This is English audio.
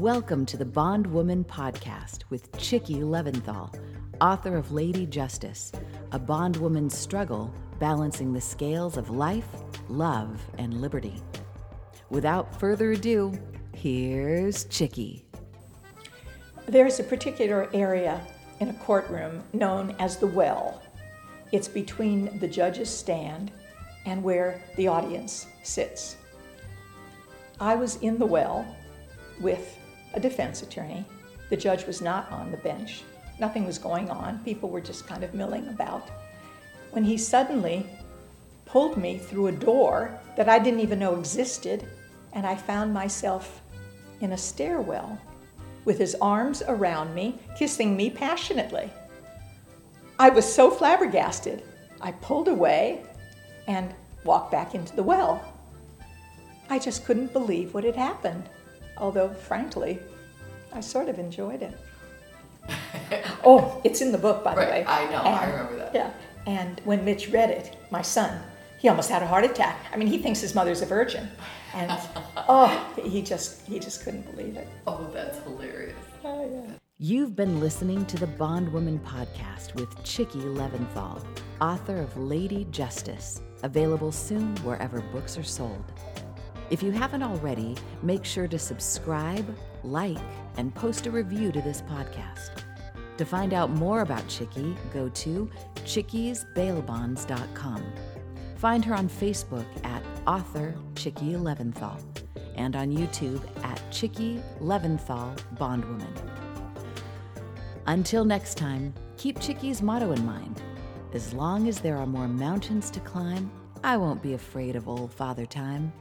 Welcome to the Bondwoman Podcast with Chickie Leventhal, author of Lady Justice, a bondwoman's struggle balancing the scales of life, love, and liberty. Without further ado, here's Chickie. There's a particular area in a courtroom known as the well. It's between the judge's stand and where the audience sits. I was in the well with a defense attorney. The judge was not on the bench. Nothing was going on. People were just kind of milling about. When he suddenly pulled me through a door that I didn't even know existed, and I found myself in a stairwell with his arms around me, kissing me passionately. I was so flabbergasted. I pulled away and walked back into the well. I just couldn't believe what had happened, although, frankly, I sort of enjoyed it. oh, it's in the book, by Right, the way. I know, I remember that. Yeah, and when Mitch read it, my son, he almost had a heart attack. I mean, he thinks his mother's a virgin, and oh, he just he just couldn't believe it. Oh, that's hilarious. Oh, yeah. You've been listening to the Bondwoman Podcast with Chickie Leventhal, author of Lady Justice, available soon wherever books are sold. If you haven't already, make sure to subscribe, like, and post a review to this podcast. To find out more about Chickie, go to chickiesbailbonds.com. Find her on Facebook at author Chickie Leventhal and on YouTube at Chickie Leventhal Bondwoman. Until next time, keep Chickie's motto in mind. As long as there are more mountains to climb, I won't be afraid of old Father Time.